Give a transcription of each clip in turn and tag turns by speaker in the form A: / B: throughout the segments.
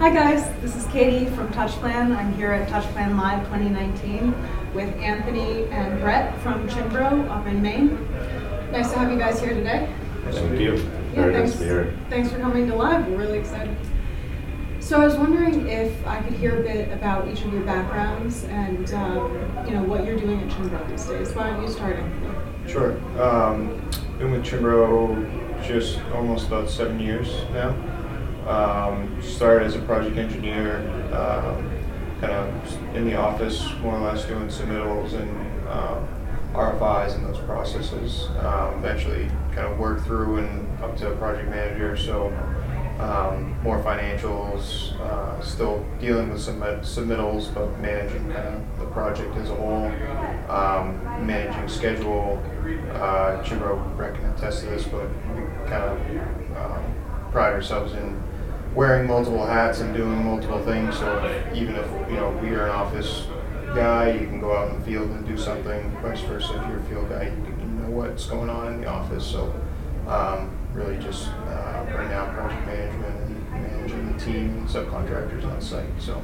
A: Hi guys, this is Katie from TouchPlan. I'm here at TouchPlan Live 2019 with Anthony and Brett from Cianbro up in Maine. Nice to have you guys here today.
B: Thank you.
A: Yeah,
B: Very
A: thanks,
B: nice to hear.
A: thanks for coming to Live. We're really excited. So I was wondering if I could hear a bit about each of your backgrounds and um, you know what you're doing at Cianbro these days. Why don't you start, Anthony?
C: Sure. Um, been with Cianbro just almost about seven years now. Um, started as a project engineer, um, kind of in the office, more or less doing submittals and uh, RFIs and those processes. Um, eventually, kind of worked through and up to a project manager. So um, more financials, uh, still dealing with some submittals, but managing kind of the project as a whole, um, managing schedule. Uh, Cianbro reckon attest to this, but we kind of um, pride ourselves in wearing multiple hats and doing multiple things. So if, even if you know we are an office guy, you can go out in the field and do something. Vice versa, if you're a field guy, you, can, know what's going on in the office. So um, really just uh, right now project management and managing the team and subcontractors on site. So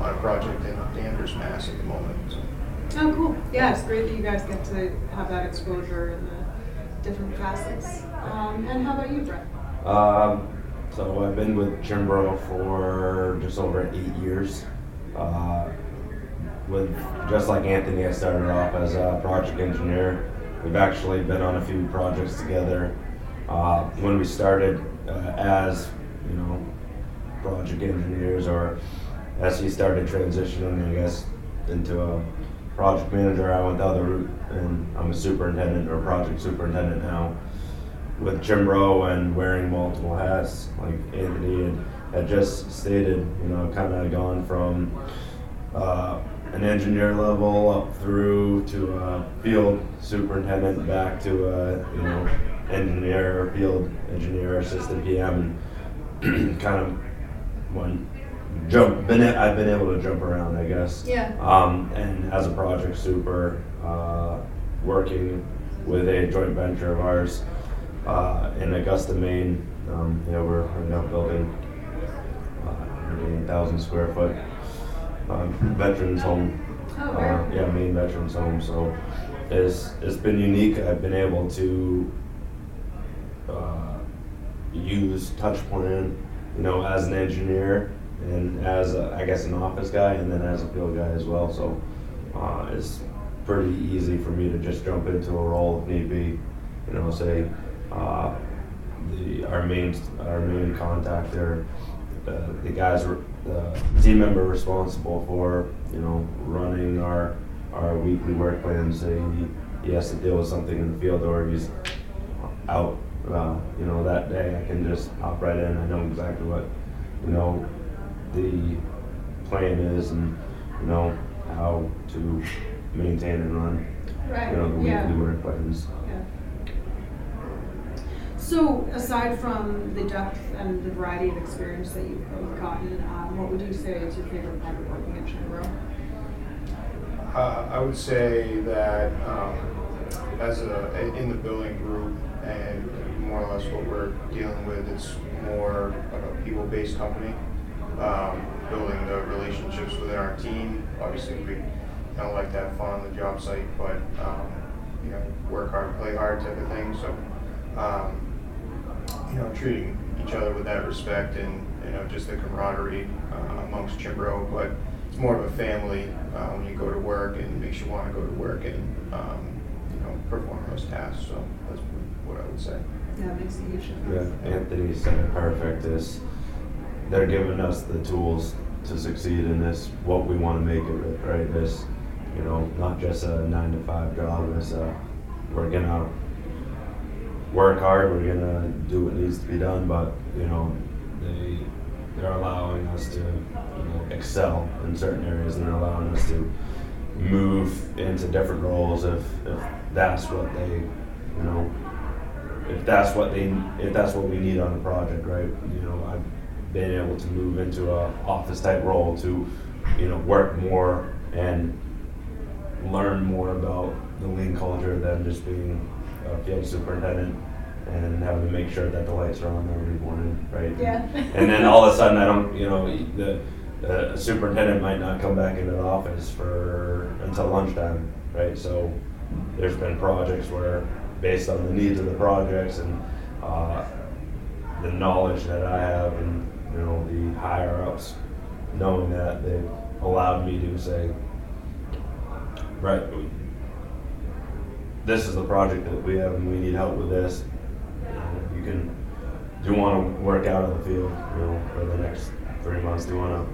C: on a project in Danvers, Mass at the moment. So.
A: Oh, cool. Yeah, it's great that you guys get to have that exposure in the different facets. Um, and how about you, Brett?
B: Um, so I've been with Cianbro for just over eight years. Uh, with just like Anthony, I started off as a project engineer. We've actually been on a few projects together. Uh, when we started uh, as you know project engineers, or as he started transitioning, I guess, into a project manager, I went the other route, and I'm a superintendent or project superintendent now with Cianbro and wearing multiple hats, like Anthony had, had just stated, you know, kind of gone from uh, an engineer level up through to a field superintendent, back to a you know engineer, field engineer, assistant PM, and kind of when jump. Been I've been able to jump around, I guess.
A: Yeah.
B: Um, and as a project super, uh, working with a joint venture of ours uh, in Augusta, Maine. Um, yeah, we're, we're now building uh, 8,000 square foot um, veterans home.
A: Oh,
B: Uh, yeah, Maine veterans home. So it's it's been unique. I've been able to uh, use TouchPlan, you know, as an engineer and as a, I guess an office guy, and then as a field guy as well. So uh, it's pretty easy for me to just jump into a role if need be. You know, say uh, the our main our main contact there, uh, the guys the team member responsible for you know running our our weekly work plans. Say he, he has to deal with something in the field or he's out. Uh, you know that day I can just hop right in. I know exactly what you know the plan is and you know how to maintain and run
A: Right.
B: you know the
A: yeah.
B: weekly work plans.
A: So, aside from the depth and the variety of experience that you've both gotten, um, what would you say is your favorite part of working at Cianbro?
C: Uh, I would say that um, as a in the building group and more or less what we're dealing with, it's more of a people-based company. Um, building the relationships within our team. Obviously, we don't like to have fun on the job site, but um, you know, work hard, play hard type of thing. So, um, you know, treating each other with that respect and you know just the camaraderie uh, amongst Cianbro, but it's more of a family uh, when you go to work and it makes you want to go to work and um, you know perform those tasks. So that's what I would say.
A: Yeah, it makes a huge
B: Yeah,
A: difference.
B: Anthony said it perfect. Is they're giving us the tools to succeed in this. What we want to make it right. This, you know, not just a nine to five job. It's a we're gonna work hard. We're gonna do what needs to be done. But you know, they they're allowing us to you know, excel in certain areas, and they're allowing us to move into different roles if if that's what they you know if that's what they if that's what we need on a project, right? You know, I've been able to move into a office type role to, you know, work more and learn more about the lean culture than just being a field superintendent and having to make sure that the lights are on every morning, right?
A: Yeah.
B: And then all of a sudden, I don't, you know, the, the superintendent might not come back into the office for, until lunchtime, right? So there's been projects where, based on the needs of the projects and, uh, the knowledge that I have and, you know, the higher ups, knowing that they've allowed me to say, right, this is the project that we have and we need help with this. You can, do you wanna work out in the field, you know, for the next three months, do you wanna,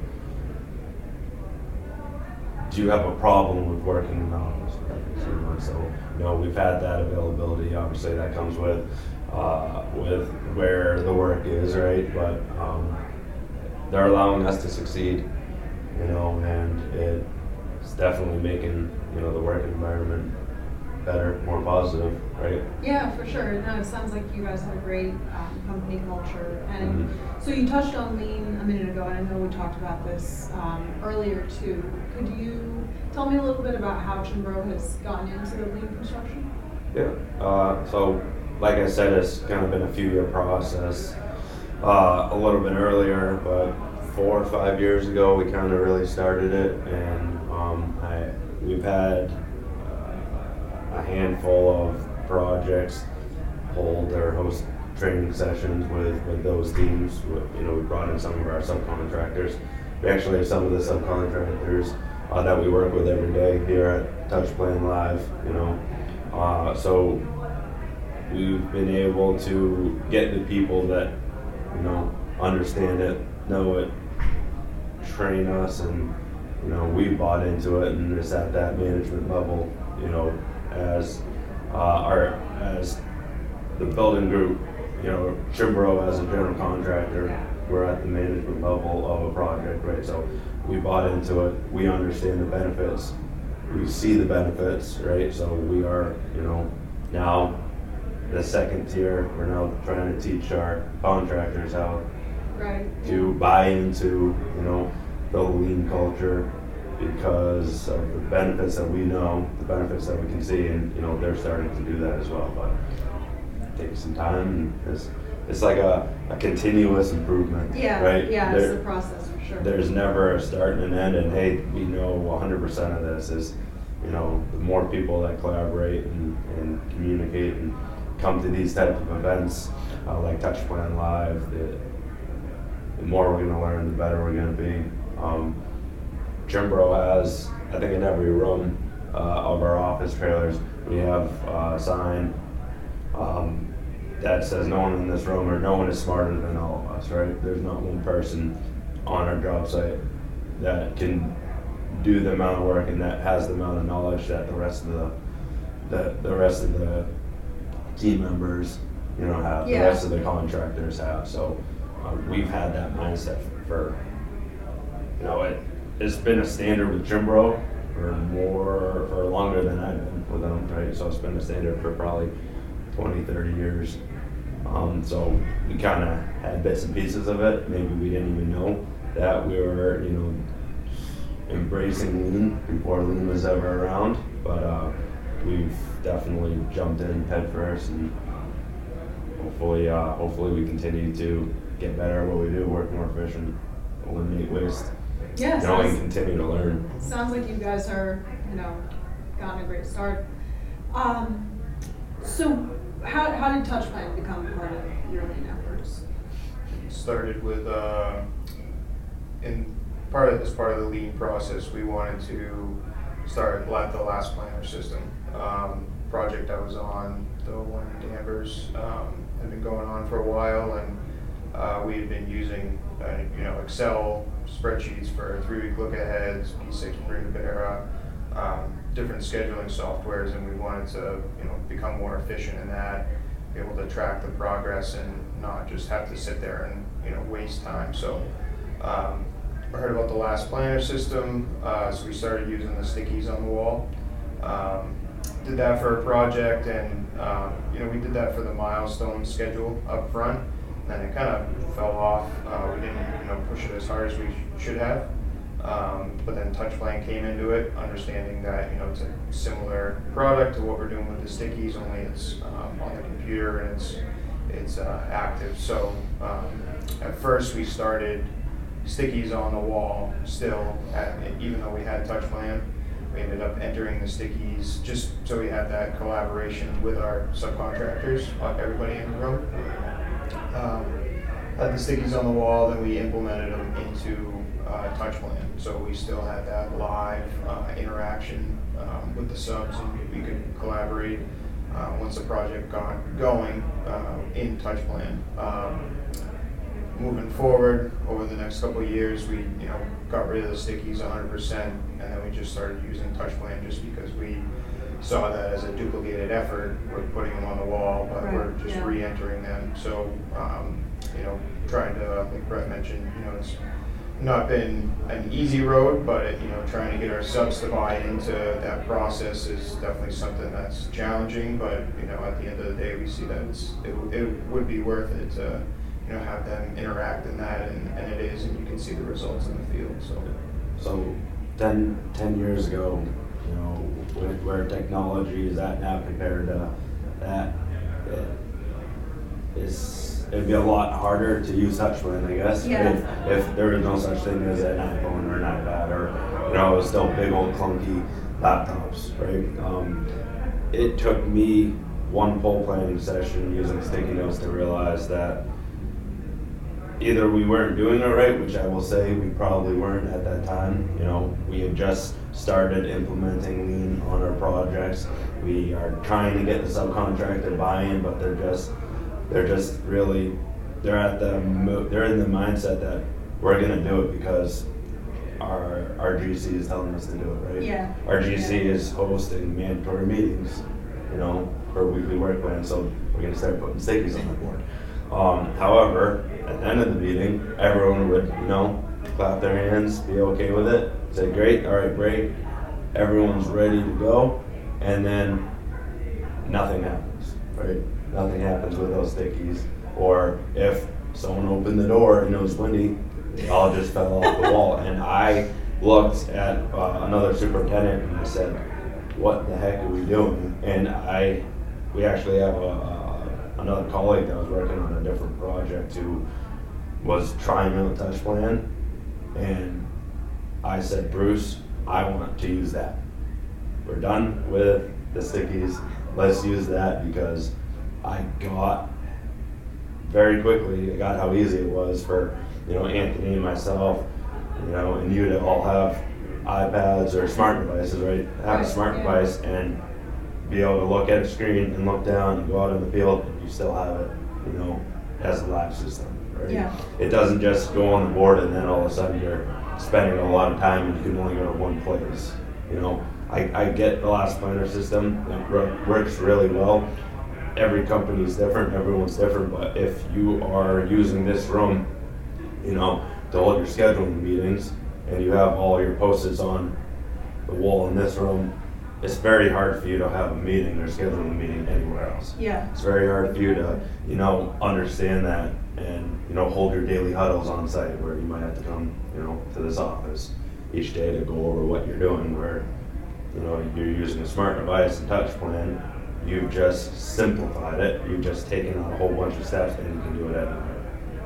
B: do you have a problem with working in the office for the three months? So, you know, we've had that availability, obviously that comes with, uh, with where the work is, right? But, um, they're allowing us to succeed, you know, and it's definitely making, you know, the work environment better, more positive, right?
A: Yeah, for sure. No, it sounds like you guys have a great um, company culture. And
B: Mhm.
A: so you touched on lean a minute ago, and I know we talked about this um, earlier too. Could you tell me a little bit about how Cianbro has gotten into the lean construction?
B: Yeah, uh, so like I said, it's kind of been a few year process. Uh, a little bit earlier, but four or five years ago, we kind of really started it, and um, I, we've had a handful of projects hold or host training sessions with, with those teams. You know, we brought in some of our subcontractors. We actually have some of the subcontractors uh, that we work with every day here at Touch Plan Live. You know, uh, so we've been able to get the people that you know understand it, know it, train us, and you know we bought into it, and it's at that management level. You know, as uh, our as the building group, you know, Cianbro as a general contractor, we're at the management level of a project, right? So we bought into it. We understand the benefits. We see the benefits, right? So we are, you know, now the second tier. We're now trying to teach our contractors how
A: Right.
B: to buy into, you know, the lean culture because of the benefits that we know, the benefits that we can see, and you know they're starting to do that as well. But it takes some time, and it's it's like a, a continuous improvement,
A: Yeah.
B: right?
A: Yeah, it's
B: There-
A: the process for sure.
B: there's never a start and an end, and hey, we know 100% of this is, you know, the more people that collaborate and, and communicate and come to these type of events, uh, like Touch Plan Live, the, the more we're gonna learn, the better we're gonna be. Um, Cianbro has, I think in every room uh, of our office trailers, we have uh, a sign um, that says no one in this room or no one is smarter than all of us, right? There's not one person on our job site that can do the amount of work and that has the amount of knowledge that the rest of the, the, the rest of the team members, you know, have, the rest of the contractors have. So uh, we've had that mindset for, you know, it, it's been a standard with Cianbro for more, for longer than I've been with them, right? So it's been a standard for probably 20, 30 years. Um, so we kind of had bits and pieces of it. Maybe we didn't even know that we were, you know, embracing lean before lean was ever around. But uh, we've definitely jumped in head first, and hopefully, uh, hopefully we continue to get better at what we do, work more efficient, eliminate waste,
A: Yeah,
B: you know, and continue to learn.
A: sounds like you guys are, you know, gotten a great start. Um, so how, how did Touch Plan become part of your lean efforts?
C: started with uh, in part of as part of the lean process we wanted to start la- the last planner system um, project I was on the one in Danvers um, had been going on for a while and uh, we had been using uh, you know Excel spreadsheets for three week look aheads P6 Primavera um, different scheduling softwares and we wanted to you know become more efficient in that be able to track the progress and not just have to sit there and you know waste time. So um, I heard about the last planner system, uh, so we started using the stickies on the wall. Um, did that for a project, and um, you know we did that for the milestone schedule up front. And it kind of fell off. Uh, we didn't you know push it as hard as we should have. Um, but then TouchPlan came into it, understanding that you know it's a similar product to what we're doing with the stickies, only it's um, on the computer and it's it's uh, active. So um, at first we started stickies on the wall still, at, even though we had touch plan. We ended up entering the stickies just so we had that collaboration with our subcontractors, uh, everybody in the room. Um, had the stickies on the wall, then we implemented them into uh, touch. So we still had that live uh, interaction um, with the subs, and we could collaborate uh, once the project got going uh, in touch plan. Um, moving forward over the next couple of years, we you know got rid of the stickies 100%, and then we just started using touch plan just because we saw that as a duplicated effort. We're putting them on the wall, but
A: Right,
C: we're just
A: yeah.
C: re-entering them. So um, you know, trying to, like Brett mentioned, you know, it's not been an easy road, but it, you know, trying to get our subs to buy into that process is definitely something that's challenging. But you know, at the end of the day, we see that it's it, it would be worth it to you know have them interact in that, and, and it is, and you can see the results in the field. So
B: So 10, 10 years ago, you know, where, where technology is at now compared to that, it is, it'd be a lot harder to use touchplan, I guess.
A: Yeah.
B: If, if there was no such thing as an iPhone or an iPad or, you know, it was still big old clunky laptops, right? Um, it took me one pull planning session using sticky notes to realize that either we weren't doing it right, which I will say we probably weren't at that time. You know, we had just started implementing lean on our projects. We are trying to get the subcontractor buy-in, but they're just they're just really they're at the mo- they're in the mindset that we're gonna do it because our our GC is telling us to do it, right?
A: Yeah.
B: Our GC
A: Yeah.
B: is hosting mandatory meetings, you know, for weekly work plan, so we're gonna start putting stickies on the board. Um, however, at the end of the meeting, everyone would, you know, clap their hands, be okay with it, say, great, all right, great. Everyone's ready to go, and then nothing happens, right? Nothing happens with those stickies. Or if someone opened the door and it was windy, they all just fell off the wall. And I looked at uh, another superintendent and I said, what the heck are we doing? And I, we actually have a, a, another colleague that was working on a different project who was trying out touch plan. And I said, Bruce, I want to use that. We're done with the stickies. Let's use that because I got very quickly, I got how easy it was for, you know, Anthony and myself, you know, and you to all have iPads or smart devices, right? Have a smart device and be able to look at a screen and look down and go out in the field and you still have it, you know, as a live system, right?
A: Yeah.
B: It doesn't just go on the board and then all of a sudden you're spending a lot of time and you can only go to one place. You know, I, I get the last planner system, it works really well. Every company is different, everyone's different, but if you are using this room, you know, to hold your scheduling meetings and you have all your post-its on the wall in this room, it's very hard for you to have a meeting or schedule a meeting anywhere else
A: Yeah.
B: it's very hard for you to, you know, understand that and, you know, hold your daily huddles on site where you might have to come, you know, to this office each day to go over what you're doing where, you know, you're using a smart device and touch plan. You've just simplified it. You've just taken out a whole bunch of steps and you can do it anywhere.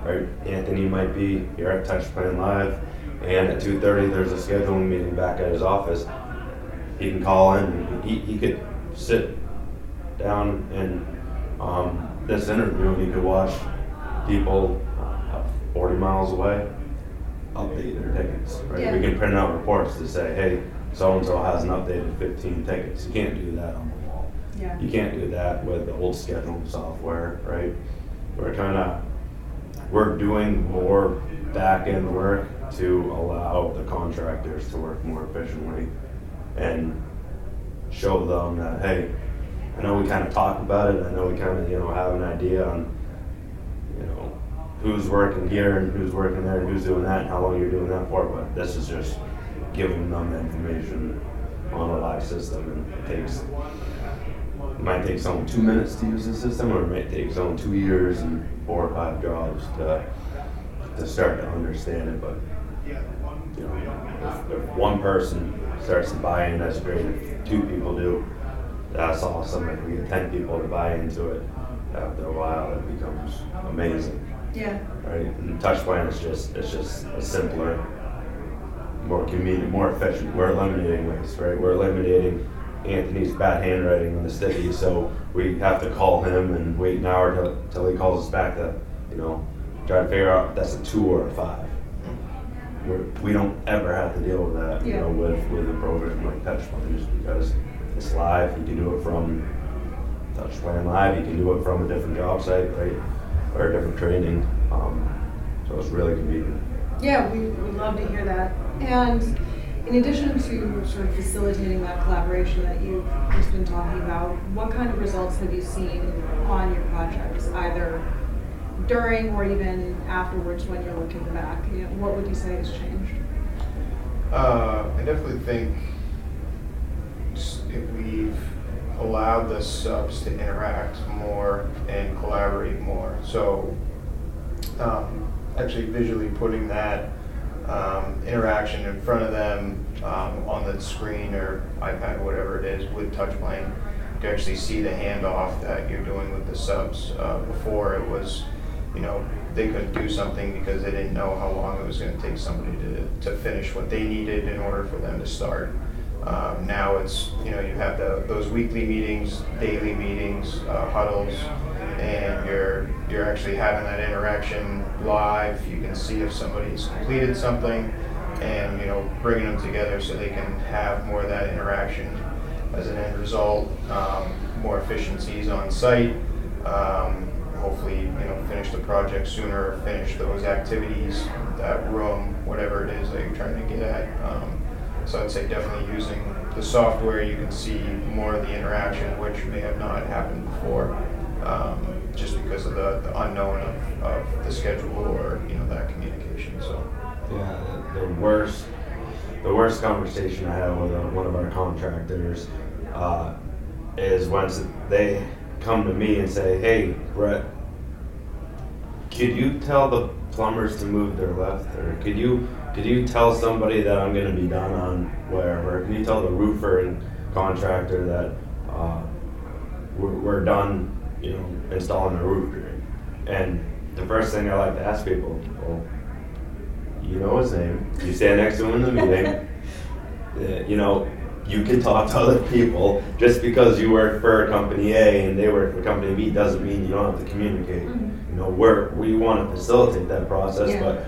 B: Right? Anthony might be here at Touch Plan Live and at two thirty there's a scheduling meeting back at his office. He can call in, he, he could sit down in um, this interview and you could watch people uh, 40 miles away update their tickets. Right?
A: Yeah.
B: We can print out reports to say, hey, so and so has an updated 15 tickets. You can't do that on the wall.
A: Yeah.
B: You can't do that with the old scheduling software, right? We're kind of we're doing more back end work to allow the contractors to work more efficiently and show them that hey, I know we kind of talk about it. I know we kind of you know have an idea on you know who's working here and who's working there and who's doing that and how long you're doing that for. But this is just giving them the information on a live system and it takes it might take someone two minutes to use the system, or it might take someone two years and four or five jobs to to start to understand it. But you know, if, if one person starts to buy in, that's great. If two people do, that's awesome. If we get ten people to buy into it, after a while, it becomes amazing,
A: Yeah.
B: right? And touch plan is just it's just a simpler, more convenient, more efficient. We're eliminating waste, right? We're eliminating Anthony's bad handwriting on the sticky, so we have to call him and wait an hour till, till he calls us back to, you know, try to figure out if that's a two or a five. We're, we don't ever have to deal with that, you
A: Yeah.
B: know, with, with a program like TouchPlan, just because it's live, you can do it from TouchPlan Live, you can do it from a different job site, right? Or a different training, um, so it's really convenient.
A: Yeah, we would love to hear that. And in addition to sort of facilitating that collaboration that you've just been talking about, what kind of results have you seen on your projects, either during or even afterwards when you're looking back? You know, what would you say has changed?
C: Uh, I definitely think if we've allowed the subs to interact more and collaborate more. So, um, actually visually putting that um, interaction in front of them um, on the screen or iPad, whatever it is, with touchplan, to actually see the handoff that you're doing with the subs. Uh, before it was, you know, they couldn't do something because they didn't know how long it was going to take somebody to, to finish what they needed in order for them to start. Um, now it's, you know, you have the, those weekly meetings, daily meetings, uh, huddles, and you're, you're actually having that interaction live. You can see if somebody's completed something and, you know, bringing them together so they can have more of that interaction as an end result, um, more efficiencies on site. Um, hopefully, you know, finish the project sooner, finish those activities, that room, whatever it is that you're trying to get at. Um, so I'd say definitely using the software, you can see more of the interaction, which may have not happened before, um, just because of the, the unknown of, of the schedule or, you know, that communication, so.
B: Yeah, the, worst, the worst conversation I had with uh, one of our contractors uh, is when they come to me and say, "Hey, Brett, could you tell the plumbers to move their left, or could you could you tell somebody that I'm going to be done on wherever? Can you tell the roofer and contractor that uh, we're, we're done, you know, installing the roof?" And the first thing I like to ask people, well, you know his name. You stand next to him in the meeting. Uh, you know, you can talk to other people. Just because you work for company A and they work for company B doesn't mean you don't have to communicate.
A: Mhm.
B: You know, we're, we want to facilitate that process,
A: Yeah.
B: but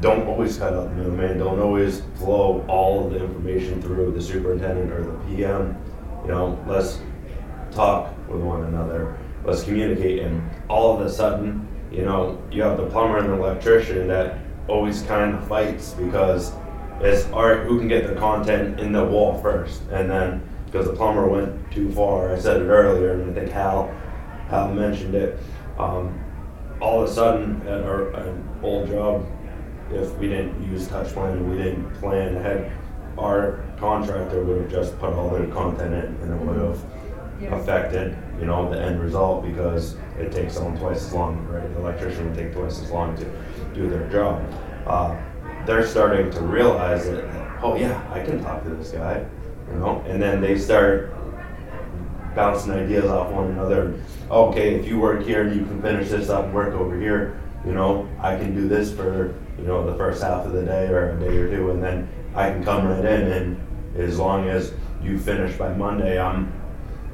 B: don't always cut out the. Don't always flow all of the information through the superintendent or the PM. You know, let's talk with one another. Let's communicate. And all of a sudden, you know, you have the plumber and the electrician that always kind of fights because it's right, who can get the content in the wall first? And then because the plumber went too far, I said it earlier, and I think Hal, Hal mentioned it. Um, all of a sudden, at our, an old job, if we didn't use touch plan and we didn't plan ahead, our contractor would have just put all their content in and it would have
A: Yeah.
B: affected, you know, the end result because it takes someone twice as long, right? The electrician would take twice as long to do their job. Uh, they're starting to realize that, oh yeah, I can talk to this guy, you know, and then they start bouncing ideas off one another. Okay, if you work here and you can finish this up and work over here, you know, I can do this for, you know, the first half of the day or a day or two, and then I can come right in and as long as you finish by Monday, I'm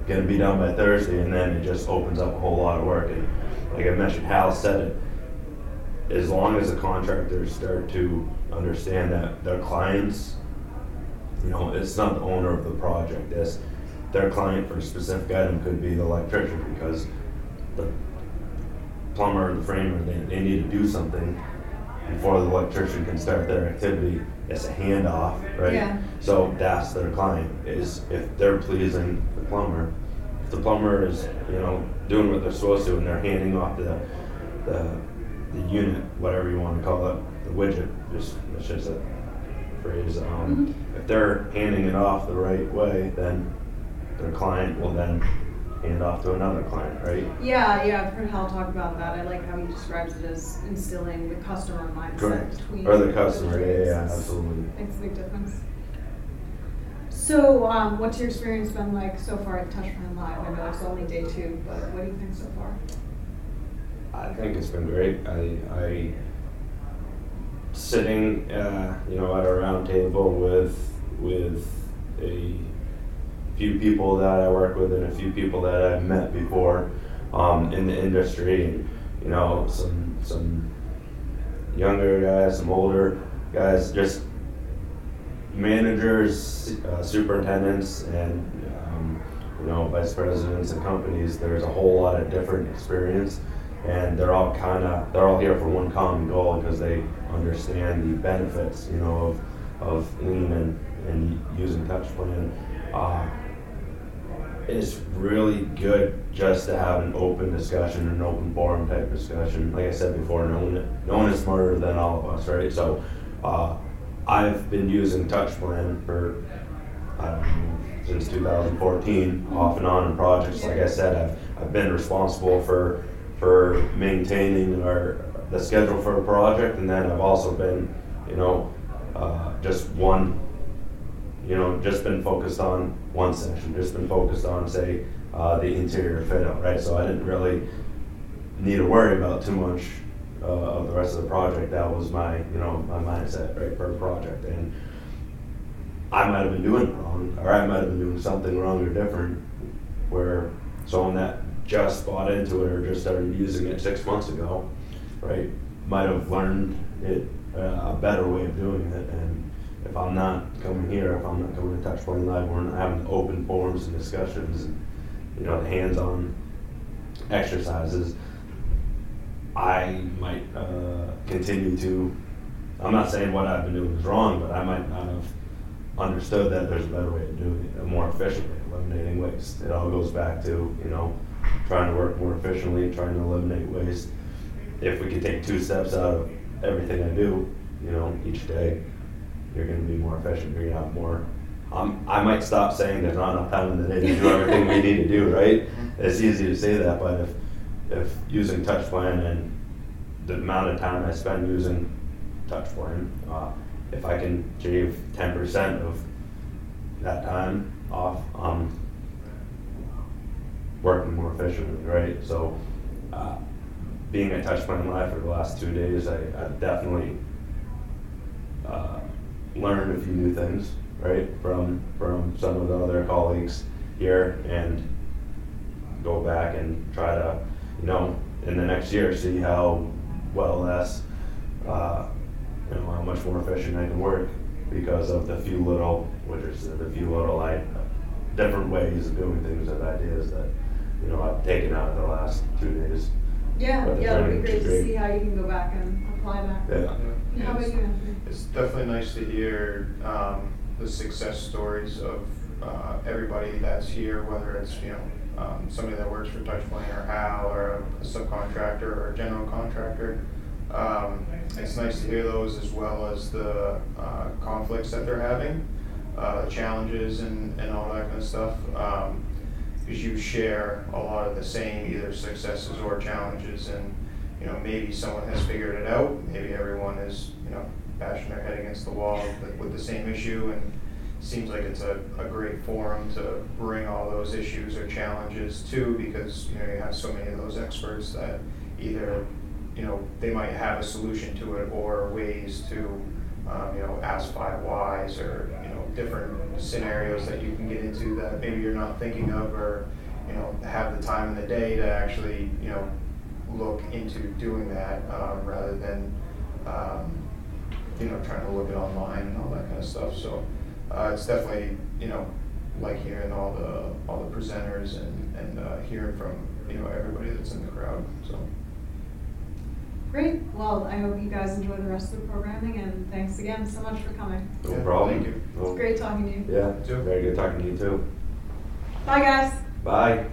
B: gonna be done by Thursday, and then it just opens up a whole lot of work. And like I mentioned, Hal said it. As long as the contractors start to understand that their clients, you know, it's not the owner of the project. It's their client for a specific item could be the electrician because the plumber the framer they, they need to do something before the electrician can start their activity. It's a handoff, right?
A: Yeah.
B: So that's their client is if they're pleasing the plumber. If the plumber is, you know, doing what they're supposed to and they're handing off the the, the unit, whatever you want to call it, the widget, just it's just a phrase. Um, If they're handing it off the right way, then their client will then hand off to another client, right?
A: Yeah, yeah, I've heard Hal talk about that. I like how he describes it as instilling the customer mindset
B: Correct.
A: between.
B: Or the customer, yeah, yeah, absolutely.
A: Makes a big difference. So, um, what's your experience been like so far at TouchPlan Live? I know it's only day two, but what do you think so far?
B: I, think it's been great. I, I sitting, uh, you know, at a round table with with a few people that I work with and a few people that I've met before um, in the industry, and you know, some some younger guys, some older guys, just managers, uh, superintendents, and um, you know, vice presidents and companies. There's a whole lot of different experience, and they're all kind of they're all here for one common goal because they understand the benefits, you know, of of lean and, and using touch plan. Uh, it's really good just to have an open discussion, an open forum type discussion. Like I said before, no one, no one is smarter than all of us, right? So, uh, I've been using TouchPlan for, know, since 2014, off and on in projects. Like I said, I've, I've been responsible for, for maintaining our, the schedule for a project, and then I've also been, you know, uh, just one you know, just been focused on one section, just been focused on, say, uh, the interior fit out, right? So I didn't really need to worry about too much uh, of the rest of the project. That was my, you know, my mindset, right, for a project. And I might have been doing it wrong, or I might have been doing something wrong or different, where someone that just bought into it or just started using it six months ago, right, might have learned it uh, a better way of doing it. And if I'm not coming here, if I'm not coming to TouchPlan Live, we're not having open forums and discussions, and you know, hands-on exercises. I might uh, continue to. I'm not saying what I've been doing is wrong, but I might not have understood that there's a better way of doing it, a more efficient way, eliminating waste. It all goes back to you know, trying to work more efficiently, trying to eliminate waste. If we could take two steps out of everything I do, you know, each day, you're gonna be more efficient, you're gonna have more. Um, I might stop saying there's not enough time in the day to do everything we need to do, right? It's easy to say that, but if, if using touch plan and the amount of time I spend using touch plan, uh, if I can shave ten percent of that time off, um, working more efficiently, right? So, uh, being at Touch Plan Live for the last two days, I, I definitely, uh, learned a few new things, right, from, from some of the other colleagues here and go back and try to, you know, in the next year, see how well that's, uh, you know, how much more efficient I can work because of the few little, which is the few little, I, different ways of doing things and ideas that, you know, I've taken out of the last two days.
A: Yeah,
B: But the
A: yeah, it'd be
B: training
A: great to see how you can go back and apply that.
B: Yeah.
A: How about you, Anthony?
C: It's definitely nice to hear um, the success stories of uh, everybody that's here, whether it's, you know, um, somebody that works for TouchPlan or Hal or a subcontractor or a general contractor. Um, It's nice to hear those as well as the uh, conflicts that they're having, uh, challenges and, and all that kind of stuff. Um, Because you share a lot of the same either successes or challenges and, you know, maybe someone has figured it out, maybe everyone is, you know, bashing their head against the wall with, the same issue and seems like it's a, a great forum to bring all those issues or challenges to because, you know, you have so many of those experts that either, you know, they might have a solution to it or ways to, um, you know, ask five whys or, you know, different scenarios that you can get into that maybe you're not thinking of or, you know, have the time in the day to actually, you know, look into doing that, um, rather than, um, you know, trying to look it online and all that kind of stuff, so, uh, it's definitely, you know, like hearing all the, all the presenters and, and, uh, hearing from, you know, everybody that's in the crowd, so.
A: Great, well, I hope you guys enjoy the rest of the programming, and thanks again so much for coming.
B: No
C: Yeah,
B: problem.
C: thank you.
A: It's great talking to you.
B: Yeah,
C: Too.
B: very good talking to you too.
A: Bye, guys.
B: Bye.